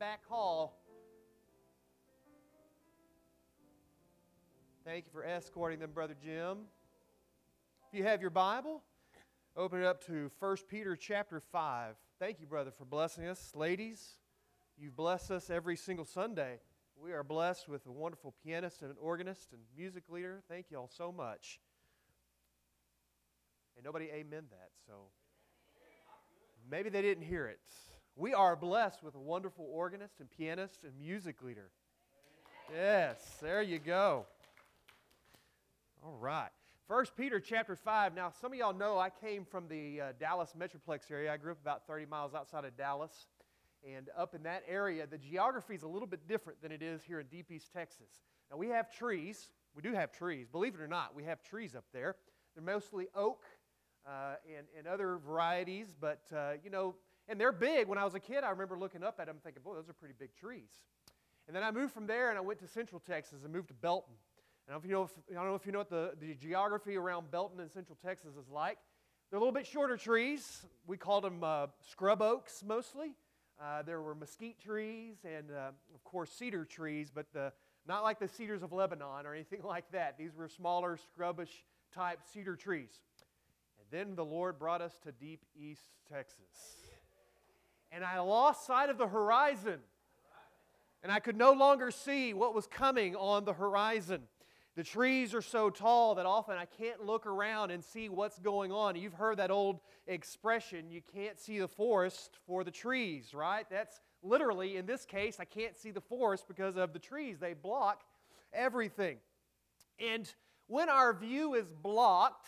back hall. Thank you for escorting them, Brother Jim. If you have your Bible, open it up to 1 Peter chapter 5. Thank you, brother, for blessing us. Ladies, you've blessed us every single Sunday. We are blessed with a wonderful pianist and an organist and music leader. Thank you all so much. And nobody amen that, so maybe they didn't hear it. We are blessed with a wonderful organist and pianist and music leader. Yes, there you go. All right. First Peter chapter 5. Now, some of y'all know I came from the uh, Dallas Metroplex area. I grew up about 30 miles outside of Dallas. And up in that area, the geography is a little bit different than it is here in Deep East Texas. Now, we have trees. We do have trees. Believe it or not, we have trees up there. They're mostly oak uh, and, and other varieties, but, uh, you know, and they're big. When I was a kid, I remember looking up at them thinking, boy, those are pretty big trees. And then I moved from there and I went to Central Texas and moved to Belton. And I don't, know if, I don't know if you know what the, the geography around Belton and Central Texas is like. They're a little bit shorter trees. We called them uh, scrub oaks mostly. Uh, there were mesquite trees and, uh, of course, cedar trees, but the, not like the cedars of Lebanon or anything like that. These were smaller, scrubbish type cedar trees. And then the Lord brought us to deep East Texas and I lost sight of the horizon. And I could no longer see what was coming on the horizon. The trees are so tall that often I can't look around and see what's going on. You've heard that old expression, you can't see the forest for the trees, right? That's literally, in this case, I can't see the forest because of the trees. They block everything. And when our view is blocked,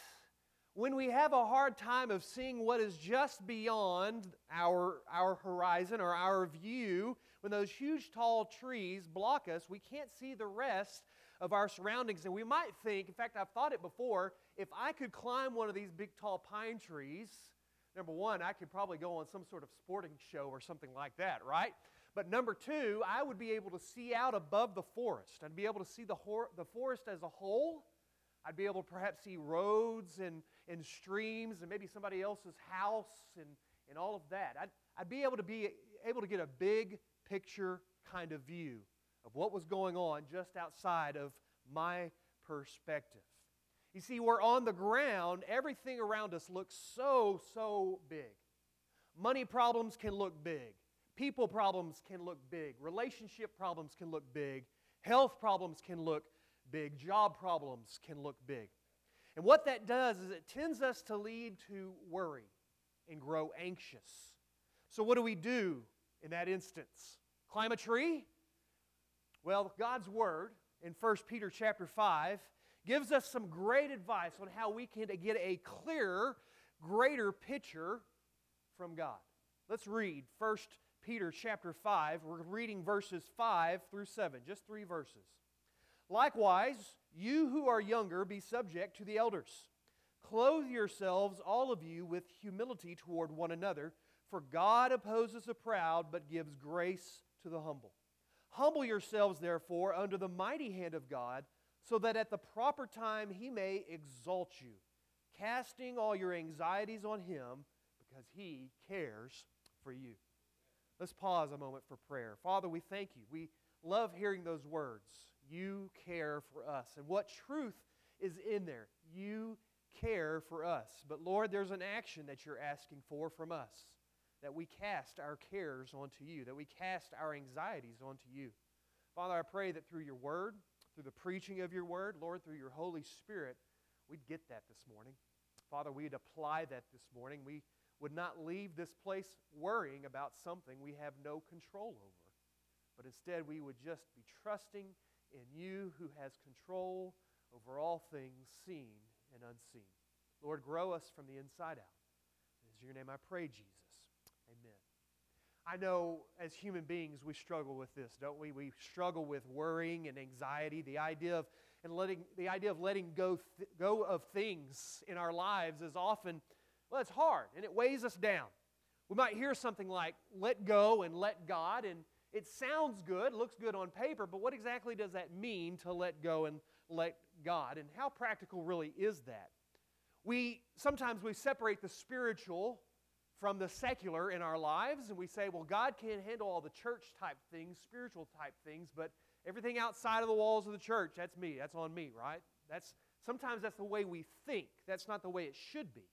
when we have a hard time of seeing what is just beyond our, our horizon or our view, when those huge tall trees block us, we can't see the rest of our surroundings. And we might think, in fact, I've thought it before, if I could climb one of these big tall pine trees, number one, I could probably go on some sort of sporting show or something like that, right? But number two, I would be able to see out above the forest. I'd be able to see the, the forest as a whole. I'd be able to perhaps see roads and and streams and maybe somebody else's house and, and all of that. I'd, I'd be able to be able to get a big picture kind of view of what was going on just outside of my perspective. You see, we're on the ground, everything around us looks so, so big. Money problems can look big. People problems can look big. Relationship problems can look big. Health problems can look big. Job problems can look big. And what that does is it tends us to lead to worry and grow anxious. So, what do we do in that instance? Climb a tree? Well, God's Word in 1 Peter chapter 5 gives us some great advice on how we can get a clearer, greater picture from God. Let's read 1 Peter chapter 5. We're reading verses 5 through 7, just three verses. Likewise, you who are younger, be subject to the elders. Clothe yourselves, all of you, with humility toward one another, for God opposes the proud, but gives grace to the humble. Humble yourselves, therefore, under the mighty hand of God, so that at the proper time he may exalt you, casting all your anxieties on him, because he cares for you. Let's pause a moment for prayer. Father, we thank you. We love hearing those words. You care for us. And what truth is in there? You care for us. But Lord, there's an action that you're asking for from us that we cast our cares onto you, that we cast our anxieties onto you. Father, I pray that through your word, through the preaching of your word, Lord, through your Holy Spirit, we'd get that this morning. Father, we'd apply that this morning. We would not leave this place worrying about something we have no control over, but instead we would just be trusting in you who has control over all things seen and unseen. Lord, grow us from the inside out. In your name I pray, Jesus. Amen. I know as human beings we struggle with this, don't we? We struggle with worrying and anxiety, the idea of and letting the idea of letting go th- go of things in our lives is often well it's hard and it weighs us down. We might hear something like let go and let God and it sounds good, looks good on paper, but what exactly does that mean to let go and let God? And how practical really is that? We sometimes we separate the spiritual from the secular in our lives, and we say, well, God can't handle all the church type things, spiritual type things, but everything outside of the walls of the church, that's me. That's on me, right? That's sometimes that's the way we think. That's not the way it should be.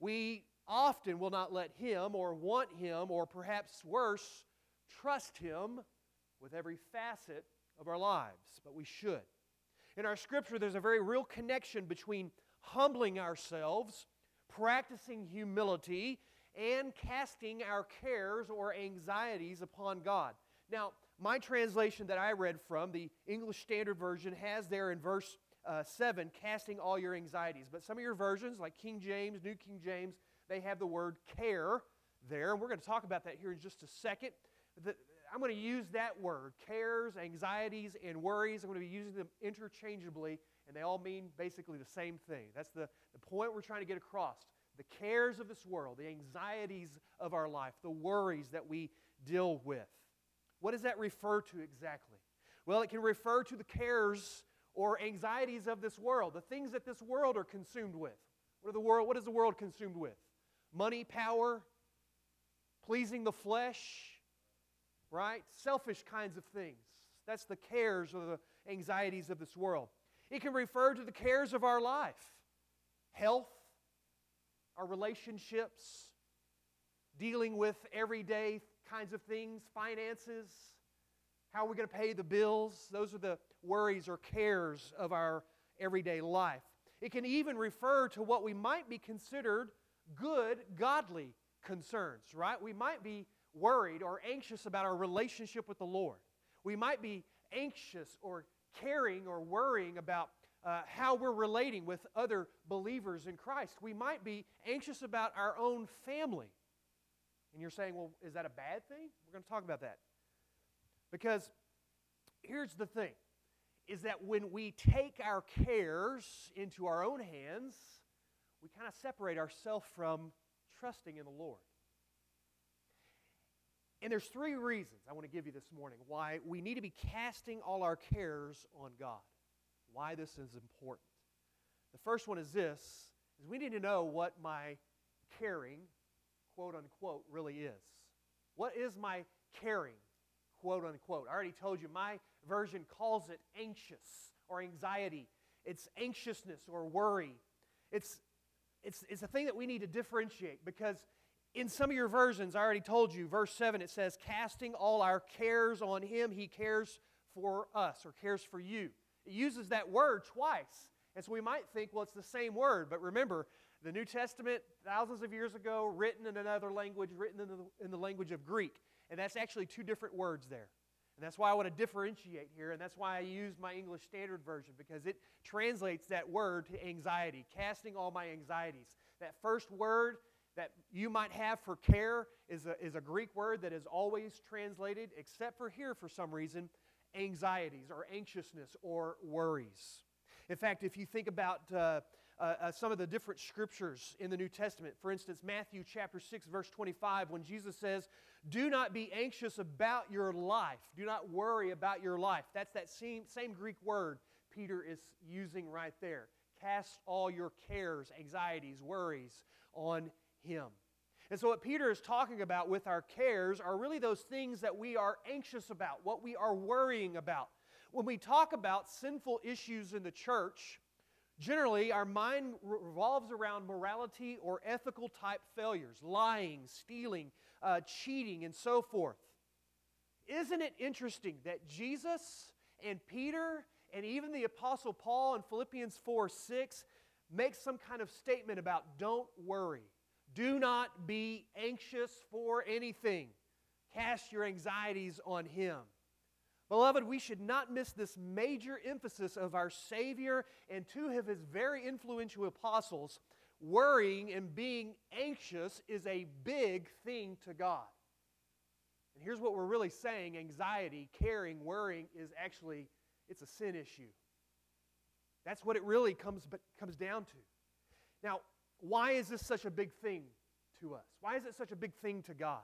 We often will not let him or want him or perhaps worse, trust him with every facet of our lives, but we should. In our scripture, there's a very real connection between humbling ourselves, practicing humility, and casting our cares or anxieties upon God. Now, my translation that I read from, the English Standard Version, has there in verse uh, 7, casting all your anxieties. But some of your versions, like King James, New King James, they have the word care there. And we're going to talk about that here in just a second. The, I'm going to use that word cares, anxieties, and worries. I'm going to be using them interchangeably, and they all mean basically the same thing. That's the, the point we're trying to get across. The cares of this world, the anxieties of our life, the worries that we deal with. What does that refer to exactly? Well, it can refer to the cares or anxieties of this world, the things that this world are consumed with. What, are the world, what is the world consumed with? Money, power, pleasing the flesh, right? Selfish kinds of things. That's the cares or the anxieties of this world. It can refer to the cares of our life health, our relationships, dealing with everyday kinds of things, finances, how are we going to pay the bills? Those are the worries or cares of our everyday life. It can even refer to what we might be considered good, godly concerns, right? We might be worried or anxious about our relationship with the Lord. We might be anxious or caring or worrying about uh, how we're relating with other believers in Christ. We might be anxious about our own family. And you're saying, well, is that a bad thing? We're going to talk about that. Because here's the thing is that when we take our cares into our own hands, we kind of separate ourselves from trusting in the Lord. And there's three reasons I want to give you this morning why we need to be casting all our cares on God. Why this is important. The first one is this is we need to know what my caring, quote unquote, really is. What is my caring, quote unquote? I already told you my version calls it anxious or anxiety. It's anxiousness or worry. It's it's, it's a thing that we need to differentiate because in some of your versions, I already told you, verse 7, it says, casting all our cares on him, he cares for us or cares for you. It uses that word twice. And so we might think, well, it's the same word. But remember, the New Testament, thousands of years ago, written in another language, written in the, in the language of Greek. And that's actually two different words there. And that's why I want to differentiate here, and that's why I use my English Standard Version, because it translates that word to anxiety, casting all my anxieties. That first word that you might have for care is a, is a Greek word that is always translated, except for here for some reason, anxieties or anxiousness or worries. In fact, if you think about uh, uh, uh, some of the different scriptures in the New Testament, for instance, Matthew chapter 6, verse 25, when Jesus says, do not be anxious about your life. Do not worry about your life. That's that same, same Greek word Peter is using right there. Cast all your cares, anxieties, worries on him. And so, what Peter is talking about with our cares are really those things that we are anxious about, what we are worrying about. When we talk about sinful issues in the church, generally our mind revolves around morality or ethical type failures, lying, stealing, uh, cheating, and so forth. Isn't it interesting that Jesus and Peter and even the Apostle Paul in Philippians 4 6 make some kind of statement about don't worry, do not be anxious for anything, cast your anxieties on Him. Beloved, we should not miss this major emphasis of our Savior and two of His very influential apostles worrying and being anxious is a big thing to God. And here's what we're really saying anxiety, caring, worrying is actually it's a sin issue. That's what it really comes, comes down to. Now, why is this such a big thing to us? Why is it such a big thing to God?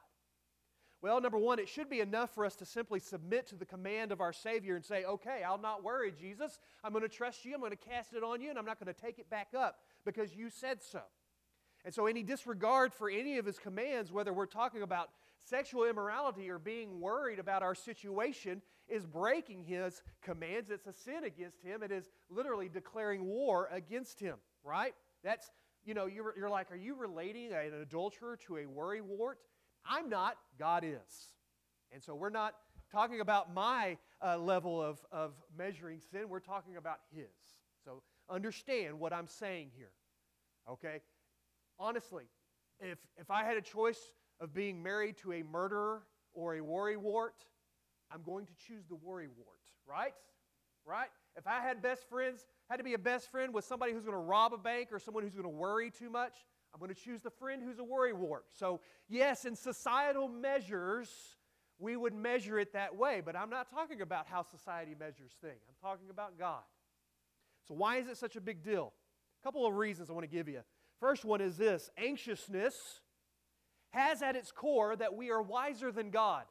Well, number one, it should be enough for us to simply submit to the command of our Savior and say, okay, I'll not worry, Jesus. I'm going to trust you. I'm going to cast it on you, and I'm not going to take it back up because you said so. And so, any disregard for any of his commands, whether we're talking about sexual immorality or being worried about our situation, is breaking his commands. It's a sin against him. It is literally declaring war against him, right? That's, you know, you're, you're like, are you relating an adulterer to a worrywart? I'm not, God is. And so, we're not talking about my uh, level of, of measuring sin, we're talking about his. So, understand what I'm saying here, okay? honestly, if, if I had a choice of being married to a murderer or a worrywart, I'm going to choose the worrywart, right? Right? If I had best friends, had to be a best friend with somebody who's going to rob a bank or someone who's going to worry too much, I'm going to choose the friend who's a worrywart. So, yes, in societal measures, we would measure it that way, but I'm not talking about how society measures things. I'm talking about God. So, why is it such a big deal? A couple of reasons I want to give you. First one is this anxiousness has at its core that we are wiser than God,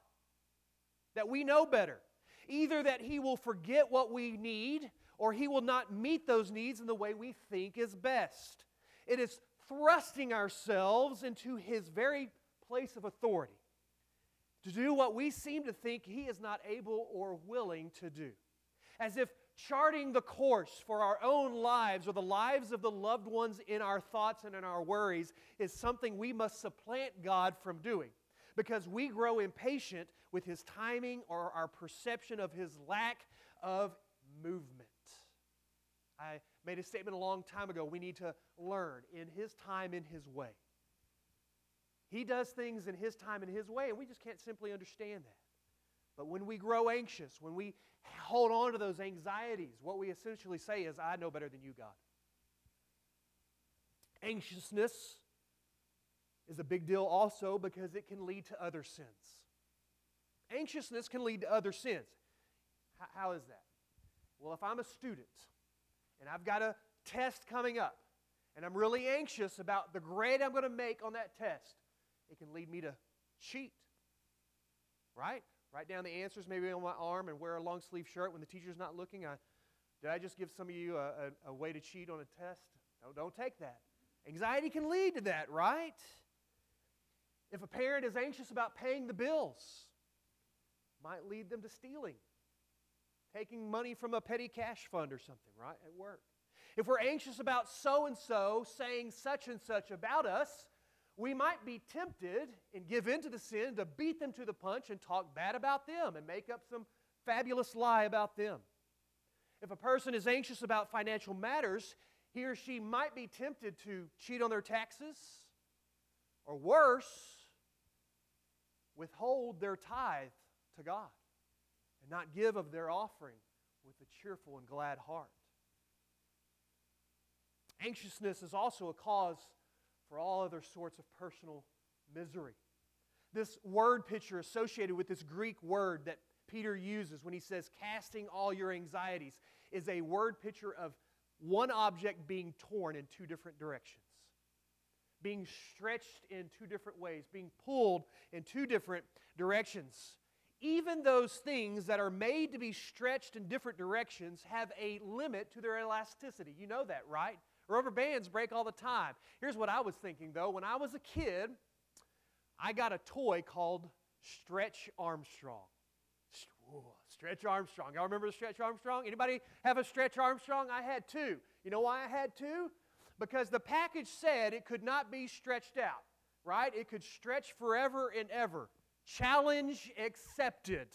that we know better. Either that He will forget what we need, or He will not meet those needs in the way we think is best. It is thrusting ourselves into His very place of authority to do what we seem to think He is not able or willing to do. As if charting the course for our own lives or the lives of the loved ones in our thoughts and in our worries is something we must supplant God from doing because we grow impatient with His timing or our perception of His lack of movement. I made a statement a long time ago we need to learn in His time, in His way. He does things in His time, in His way, and we just can't simply understand that. But when we grow anxious, when we hold on to those anxieties, what we essentially say is, I know better than you, God. Anxiousness is a big deal also because it can lead to other sins. Anxiousness can lead to other sins. how is that? Well, if I'm a student and I've got a test coming up and I'm really anxious about the grade I'm going to make on that test, it can lead me to cheat. Right? Write down the answers maybe on my arm and wear a long sleeve shirt when the teacher's not looking. I, did I just give some of you a, a, a way to cheat on a test? No, don't take that. Anxiety can lead to that, right? If a parent is anxious about paying the bills, might lead them to stealing, taking money from a petty cash fund or something, right, at work. If we're anxious about so and so saying such and such about us, we might be tempted and give in to the sin to beat them to the punch and talk bad about them and make up some fabulous lie about them. If a person is anxious about financial matters, he or she might be tempted to cheat on their taxes, or worse, withhold their tithe to God and not give of their offering with a cheerful and glad heart. Anxiousness is also a cause for all other sorts of personal misery. This word picture associated with this Greek word that Peter uses when he says, casting all your anxieties, is a word picture of one object being torn in two different directions, being stretched in two different ways, being pulled in two different directions. Even those things that are made to be stretched in different directions have a limit to their elasticity. You know that, right? Rubber bands break all the time. Here's what I was thinking though. When I was a kid, I got a toy called Stretch Armstrong. Stretch Armstrong. Y'all remember the Stretch Armstrong? Anybody have a Stretch Armstrong? I had two. You know why I had two? Because the package said it could not be stretched out, right? It could stretch forever and ever. Challenge accepted.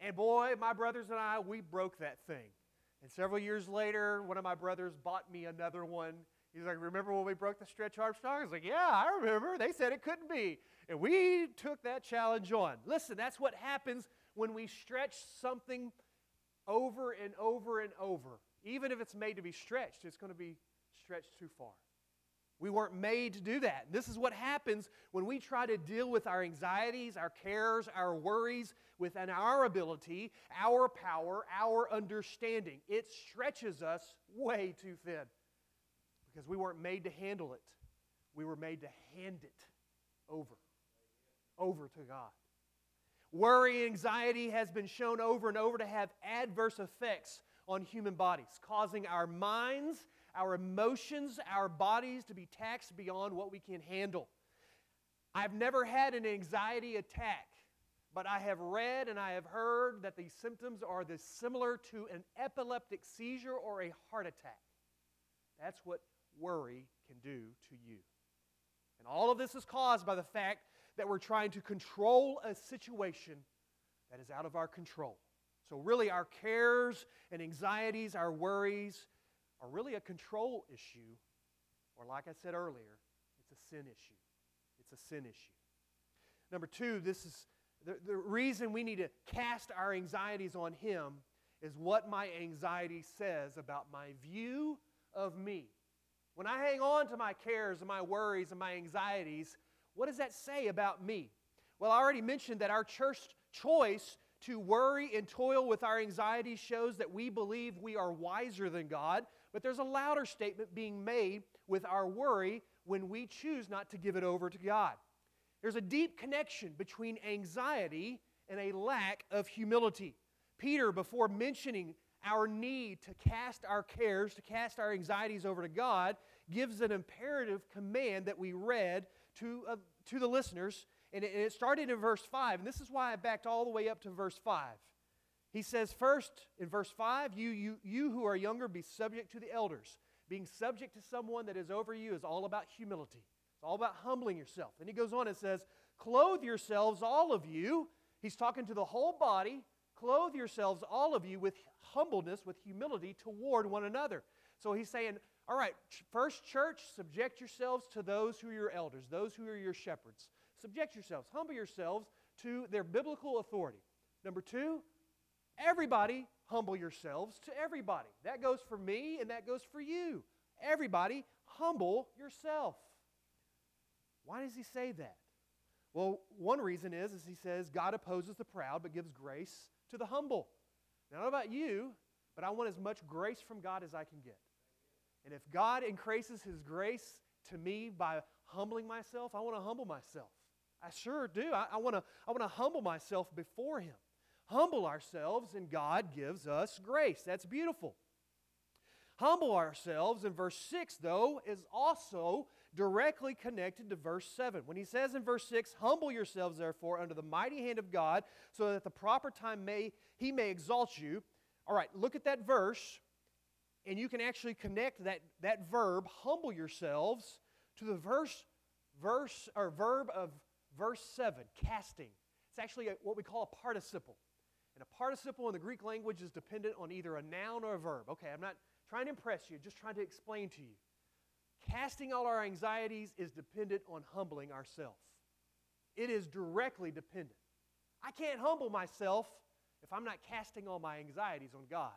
And boy, my brothers and I, we broke that thing. And several years later, one of my brothers bought me another one. He's like, Remember when we broke the stretch Armstrong? I was like, Yeah, I remember. They said it couldn't be. And we took that challenge on. Listen, that's what happens when we stretch something over and over and over. Even if it's made to be stretched, it's going to be stretched too far. We weren't made to do that. This is what happens when we try to deal with our anxieties, our cares, our worries within our ability, our power, our understanding. It stretches us way too thin because we weren't made to handle it. We were made to hand it over, over to God. Worry anxiety has been shown over and over to have adverse effects on human bodies, causing our minds our emotions, our bodies to be taxed beyond what we can handle. I've never had an anxiety attack, but I have read and I have heard that the symptoms are this similar to an epileptic seizure or a heart attack. That's what worry can do to you. And all of this is caused by the fact that we're trying to control a situation that is out of our control. So, really, our cares and anxieties, our worries, are really a control issue, or like I said earlier, it's a sin issue. It's a sin issue. Number two, this is the, the reason we need to cast our anxieties on Him is what my anxiety says about my view of me. When I hang on to my cares and my worries and my anxieties, what does that say about me? Well, I already mentioned that our church choice to worry and toil with our anxieties shows that we believe we are wiser than God, but there's a louder statement being made with our worry when we choose not to give it over to God. There's a deep connection between anxiety and a lack of humility. Peter, before mentioning our need to cast our cares, to cast our anxieties over to God, gives an imperative command that we read to, uh, to the listeners. And it, and it started in verse 5. And this is why I backed all the way up to verse 5. He says, first, in verse 5, you, you, you who are younger, be subject to the elders. Being subject to someone that is over you is all about humility, it's all about humbling yourself. And he goes on and says, Clothe yourselves, all of you. He's talking to the whole body. Clothe yourselves, all of you, with humbleness, with humility toward one another. So he's saying, all right, first church, subject yourselves to those who are your elders, those who are your shepherds. Subject yourselves, humble yourselves to their biblical authority. Number two, everybody humble yourselves to everybody. That goes for me and that goes for you. Everybody humble yourself. Why does he say that? Well, one reason is, is he says God opposes the proud but gives grace to the humble. Now, I don't know about you, but I want as much grace from God as I can get. And if God increases his grace to me by humbling myself, I want to humble myself. I sure do. I, I want to I want to humble myself before him. Humble ourselves, and God gives us grace. That's beautiful. Humble ourselves in verse 6, though, is also directly connected to verse 7. When he says in verse 6, Humble yourselves, therefore, under the mighty hand of God, so that at the proper time may, he may exalt you. All right, look at that verse, and you can actually connect that, that verb, humble yourselves, to the verse, verse or verb of verse 7, casting. It's actually a, what we call a participle. And a participle in the Greek language is dependent on either a noun or a verb. Okay, I'm not trying to impress you, just trying to explain to you. Casting all our anxieties is dependent on humbling ourselves. It is directly dependent. I can't humble myself if I'm not casting all my anxieties on God.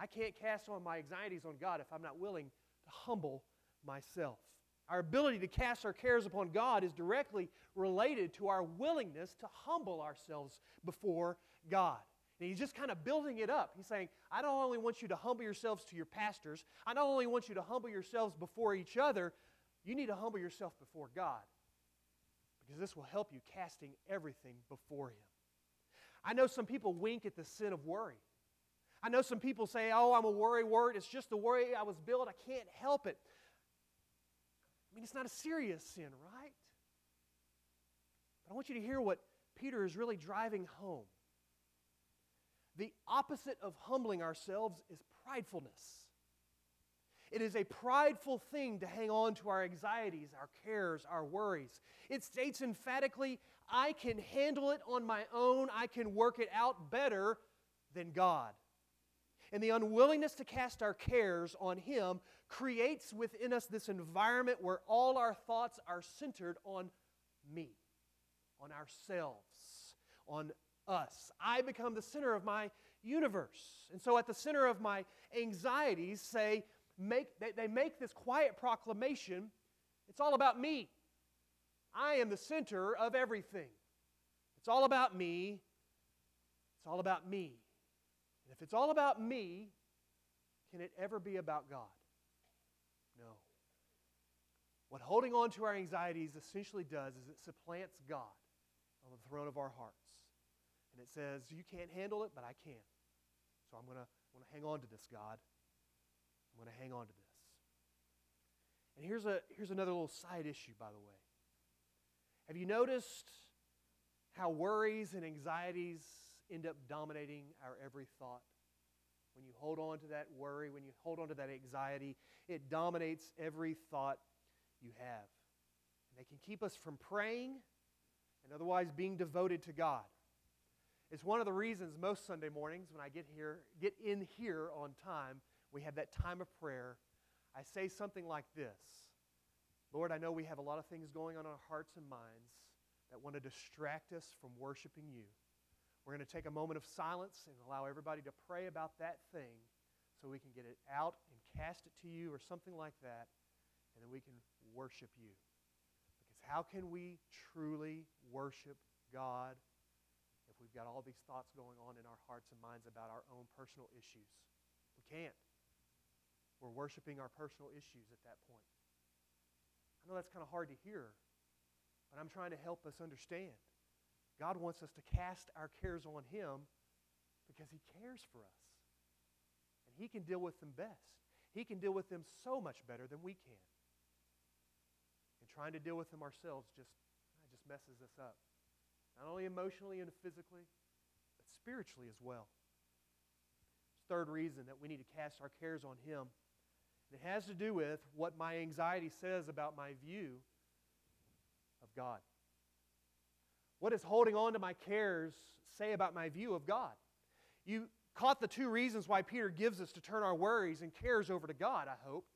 I can't cast all my anxieties on God if I'm not willing to humble myself. Our ability to cast our cares upon God is directly related to our willingness to humble ourselves before God. And he's just kind of building it up. He's saying, I don't only want you to humble yourselves to your pastors, I not only want you to humble yourselves before each other, you need to humble yourself before God. Because this will help you casting everything before Him. I know some people wink at the sin of worry. I know some people say, Oh, I'm a worrywart. It's just the way I was built. I can't help it. Mean, it's not a serious sin, right? But I want you to hear what Peter is really driving home. The opposite of humbling ourselves is pridefulness. It is a prideful thing to hang on to our anxieties, our cares, our worries. It states emphatically, I can handle it on my own, I can work it out better than God. And the unwillingness to cast our cares on Him creates within us this environment where all our thoughts are centered on me, on ourselves, on us. I become the center of my universe. And so, at the center of my anxieties, say, make, they, they make this quiet proclamation it's all about me. I am the center of everything. It's all about me. It's all about me. And if it's all about me, can it ever be about God? No. What holding on to our anxieties essentially does is it supplants God on the throne of our hearts. And it says, You can't handle it, but I can. So I'm going to hang on to this, God. I'm going to hang on to this. And here's, a, here's another little side issue, by the way. Have you noticed how worries and anxieties end up dominating our every thought? When you hold on to that worry, when you hold on to that anxiety, it dominates every thought you have. And they can keep us from praying and otherwise being devoted to God. It's one of the reasons most Sunday mornings when I get here, get in here on time, we have that time of prayer. I say something like this Lord, I know we have a lot of things going on in our hearts and minds that want to distract us from worshiping you. We're going to take a moment of silence and allow everybody to pray about that thing so we can get it out and cast it to you or something like that, and then we can worship you. Because how can we truly worship God if we've got all these thoughts going on in our hearts and minds about our own personal issues? We can't. We're worshiping our personal issues at that point. I know that's kind of hard to hear, but I'm trying to help us understand. God wants us to cast our cares on Him because He cares for us. And He can deal with them best. He can deal with them so much better than we can. And trying to deal with them ourselves just, just messes us up. Not only emotionally and physically, but spiritually as well. Third reason that we need to cast our cares on Him it has to do with what my anxiety says about my view of God. What does holding on to my cares say about my view of God? You caught the two reasons why Peter gives us to turn our worries and cares over to God, I hope.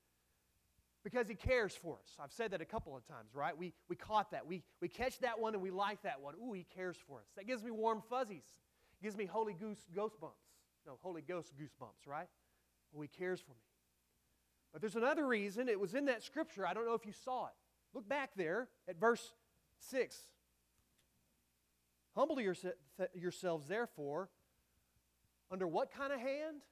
Because he cares for us. I've said that a couple of times, right? We, we caught that. We, we catch that one and we like that one. Ooh, he cares for us. That gives me warm fuzzies. It gives me Holy Goose ghost bumps. No, Holy Ghost goosebumps, right? Oh, he cares for me. But there's another reason. It was in that scripture. I don't know if you saw it. Look back there at verse 6. Humble yourselves, therefore, under what kind of hand?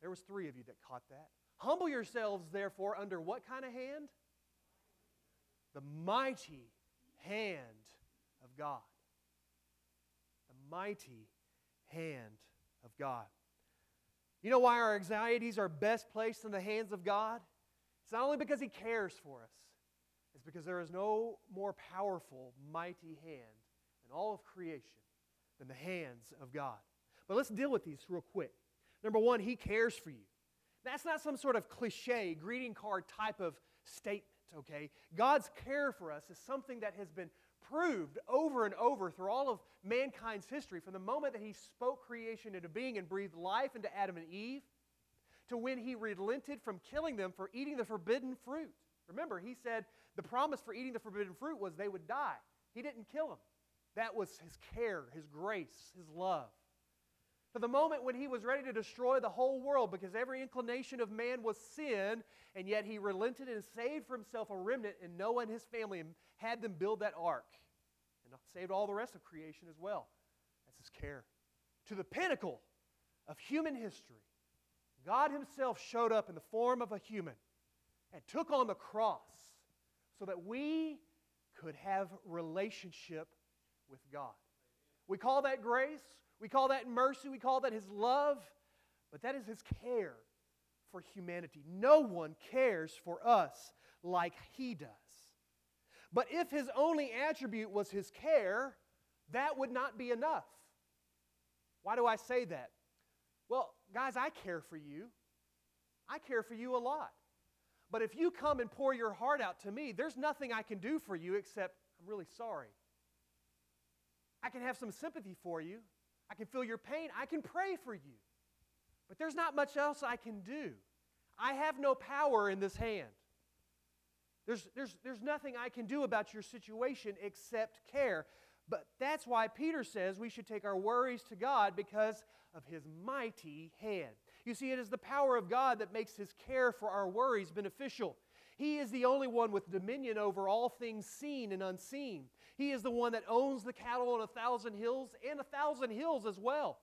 There was three of you that caught that. Humble yourselves, therefore, under what kind of hand? The mighty hand of God. The mighty hand of God. You know why our anxieties are best placed in the hands of God? It's not only because He cares for us, because there is no more powerful, mighty hand in all of creation than the hands of God. But let's deal with these real quick. Number one, He cares for you. That's not some sort of cliche, greeting card type of statement, okay? God's care for us is something that has been proved over and over through all of mankind's history, from the moment that he spoke creation into being and breathed life into Adam and Eve, to when he relented from killing them for eating the forbidden fruit. Remember, he said the promise for eating the forbidden fruit was they would die. He didn't kill them. That was his care, his grace, his love. To the moment when he was ready to destroy the whole world because every inclination of man was sin, and yet he relented and saved for himself a remnant and Noah and his family and had them build that ark and saved all the rest of creation as well. That's his care. To the pinnacle of human history, God himself showed up in the form of a human and took on the cross so that we could have relationship with God. We call that grace, we call that mercy, we call that his love, but that is his care for humanity. No one cares for us like he does. But if his only attribute was his care, that would not be enough. Why do I say that? Well, guys, I care for you. I care for you a lot. But if you come and pour your heart out to me, there's nothing I can do for you except I'm really sorry. I can have some sympathy for you. I can feel your pain. I can pray for you. But there's not much else I can do. I have no power in this hand. There's, there's, there's nothing I can do about your situation except care. But that's why Peter says we should take our worries to God because of his mighty hand. You see, it is the power of God that makes his care for our worries beneficial. He is the only one with dominion over all things seen and unseen. He is the one that owns the cattle on a thousand hills and a thousand hills as well.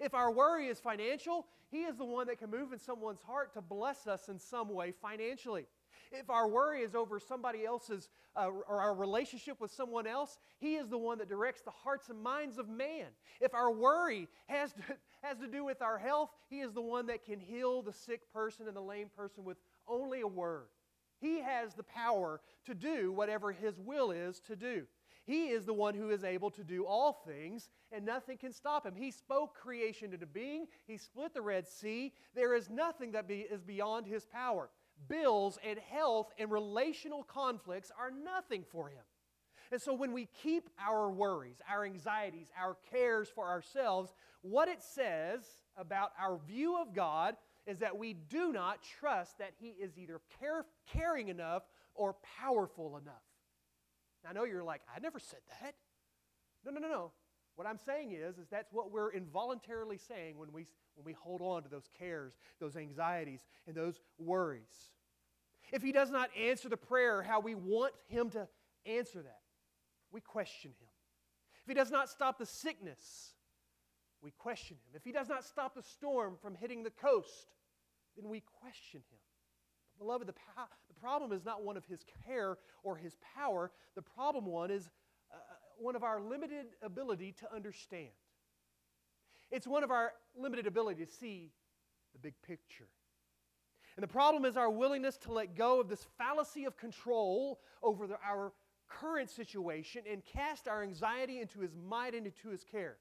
If our worry is financial, He is the one that can move in someone's heart to bless us in some way financially. If our worry is over somebody else's uh, or our relationship with someone else, He is the one that directs the hearts and minds of man. If our worry has to, has to do with our health, He is the one that can heal the sick person and the lame person with only a word. He has the power to do whatever His will is to do. He is the one who is able to do all things, and nothing can stop Him. He spoke creation into being, He split the Red Sea. There is nothing that be, is beyond His power. Bills and health and relational conflicts are nothing for Him. And so when we keep our worries, our anxieties, our cares for ourselves, what it says about our view of God is that we do not trust that He is either care, caring enough or powerful enough. Now, I know you're like, I never said that. No, no, no, no. What I'm saying is, is that's what we're involuntarily saying when we, when we hold on to those cares, those anxieties, and those worries. If He does not answer the prayer how we want Him to answer that, we question Him. If He does not stop the sickness, we question him. If he does not stop the storm from hitting the coast, then we question him. But beloved, the, po- the problem is not one of his care or his power. The problem one is uh, one of our limited ability to understand. It's one of our limited ability to see the big picture. And the problem is our willingness to let go of this fallacy of control over the, our current situation and cast our anxiety into his might and into his care.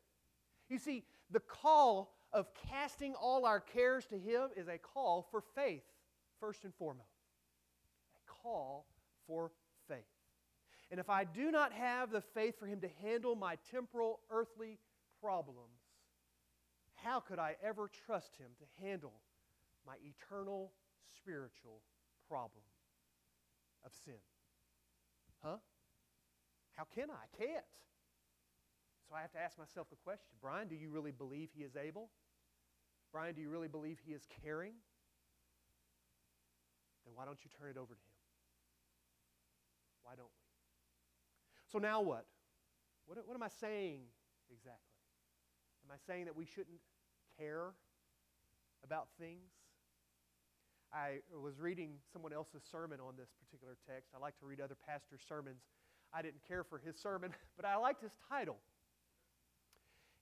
You see, the call of casting all our cares to Him is a call for faith, first and foremost. A call for faith. And if I do not have the faith for Him to handle my temporal, earthly problems, how could I ever trust Him to handle my eternal, spiritual problem of sin? Huh? How can I? I can't. So I have to ask myself the question Brian, do you really believe he is able? Brian, do you really believe he is caring? Then why don't you turn it over to him? Why don't we? So now what? What, what am I saying exactly? Am I saying that we shouldn't care about things? I was reading someone else's sermon on this particular text. I like to read other pastors' sermons. I didn't care for his sermon, but I liked his title.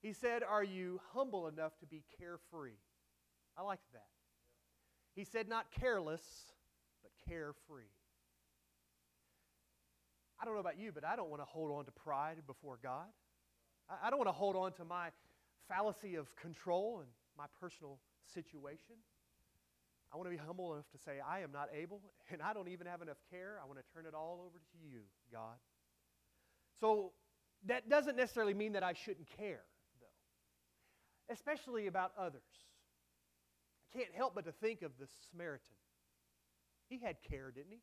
He said, Are you humble enough to be carefree? I liked that. He said, Not careless, but carefree. I don't know about you, but I don't want to hold on to pride before God. I don't want to hold on to my fallacy of control and my personal situation. I want to be humble enough to say, I am not able, and I don't even have enough care. I want to turn it all over to you, God. So that doesn't necessarily mean that I shouldn't care though, especially about others. I can't help but to think of the Samaritan. He had care, didn't he?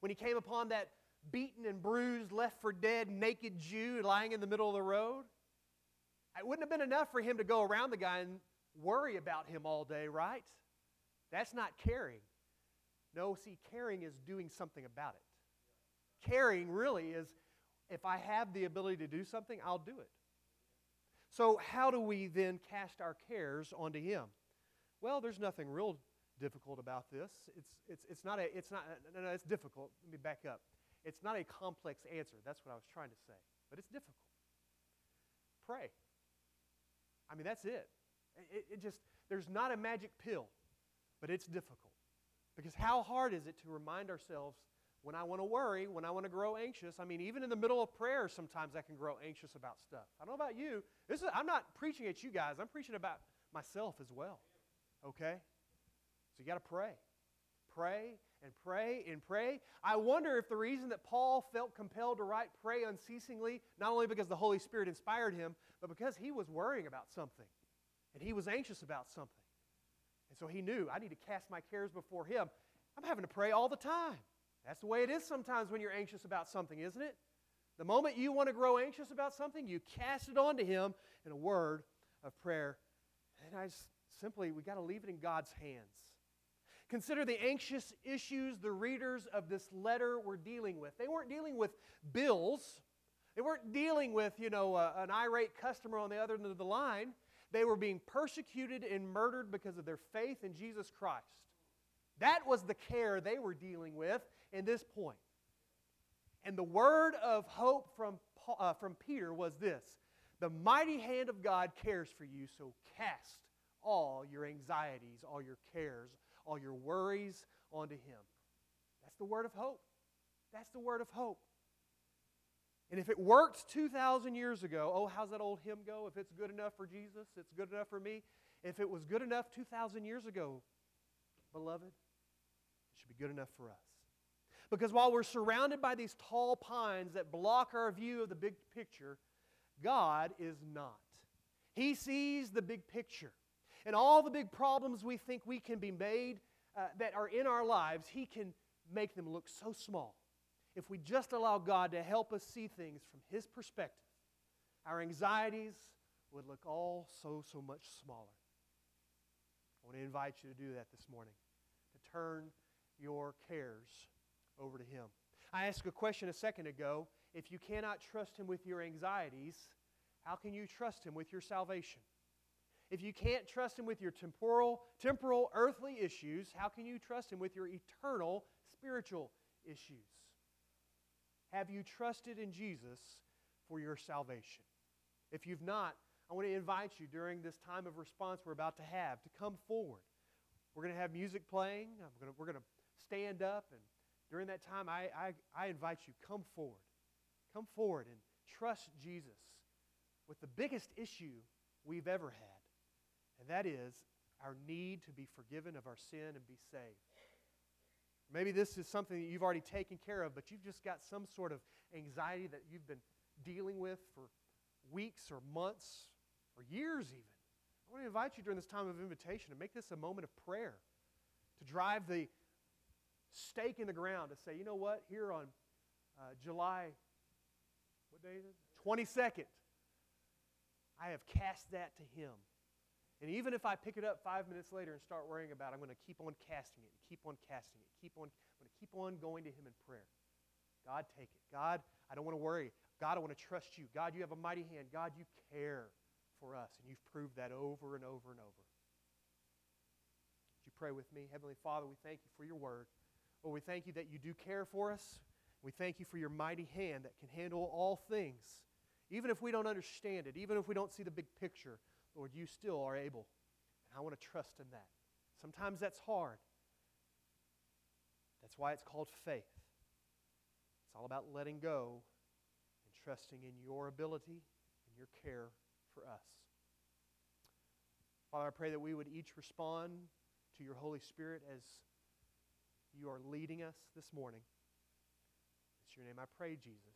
When he came upon that beaten and bruised, left for dead, naked Jew lying in the middle of the road, it wouldn't have been enough for him to go around the guy and worry about him all day, right? That's not caring. No, see, caring is doing something about it. Caring really is if I have the ability to do something, I'll do it. So, how do we then cast our cares onto Him? Well, there's nothing real difficult about this. It's, it's, it's not a, it's not, no, no, it's difficult. Let me back up. It's not a complex answer. That's what I was trying to say. But it's difficult. Pray. I mean, that's it. It, it just, there's not a magic pill, but it's difficult. Because how hard is it to remind ourselves when I want to worry, when I want to grow anxious. I mean, even in the middle of prayer, sometimes I can grow anxious about stuff. I don't know about you. This is, I'm not preaching at you guys, I'm preaching about myself as well. Okay? So you got to pray. Pray and pray and pray. I wonder if the reason that Paul felt compelled to write pray unceasingly, not only because the Holy Spirit inspired him, but because he was worrying about something and he was anxious about something. And so he knew, I need to cast my cares before him. I'm having to pray all the time. That's the way it is sometimes when you're anxious about something, isn't it? The moment you want to grow anxious about something, you cast it onto Him in a word of prayer. And I simply, we got to leave it in God's hands. Consider the anxious issues the readers of this letter were dealing with. They weren't dealing with bills. They weren't dealing with, you know, uh, an irate customer on the other end of the line. They were being persecuted and murdered because of their faith in Jesus Christ. That was the care they were dealing with in this point. And the word of hope from, Paul, uh, from Peter was this The mighty hand of God cares for you, so cast all your anxieties, all your cares, all your worries, onto Him. That's the word of hope. That's the word of hope. And if it worked 2,000 years ago, oh, how's that old hymn go? If it's good enough for Jesus, it's good enough for me. If it was good enough 2,000 years ago, beloved, it should be good enough for us. Because while we're surrounded by these tall pines that block our view of the big picture, God is not. He sees the big picture. And all the big problems we think we can be made uh, that are in our lives, He can make them look so small. If we just allow God to help us see things from His perspective, our anxieties would look all so, so much smaller. I want to invite you to do that this morning, to turn your cares over to Him. I asked a question a second ago. If you cannot trust Him with your anxieties, how can you trust Him with your salvation? If you can't trust Him with your temporal, temporal, earthly issues, how can you trust Him with your eternal, spiritual issues? Have you trusted in Jesus for your salvation? If you've not, I want to invite you during this time of response we're about to have to come forward. We're going to have music playing. Gonna, we're going to stand up. And during that time, I, I, I invite you, come forward. Come forward and trust Jesus with the biggest issue we've ever had. And that is our need to be forgiven of our sin and be saved. Maybe this is something that you've already taken care of, but you've just got some sort of anxiety that you've been dealing with for weeks or months or years, even. I want to invite you during this time of invitation to make this a moment of prayer, to drive the stake in the ground, to say, you know what, here on uh, July, what day is it? 22nd, I have cast that to Him. And even if I pick it up five minutes later and start worrying about it, I'm going to keep on casting it, keep on casting it, keep on, I'm going to keep on going to Him in prayer. God, take it. God, I don't want to worry. God, I want to trust you. God, you have a mighty hand. God, you care for us. And you've proved that over and over and over. Would you pray with me? Heavenly Father, we thank you for your word. Lord, we thank you that you do care for us. We thank you for your mighty hand that can handle all things. Even if we don't understand it, even if we don't see the big picture, Lord, you still are able. And I want to trust in that. Sometimes that's hard. That's why it's called faith. It's all about letting go and trusting in your ability and your care for us. Father, I pray that we would each respond to your Holy Spirit as you are leading us this morning. It's your name I pray, Jesus.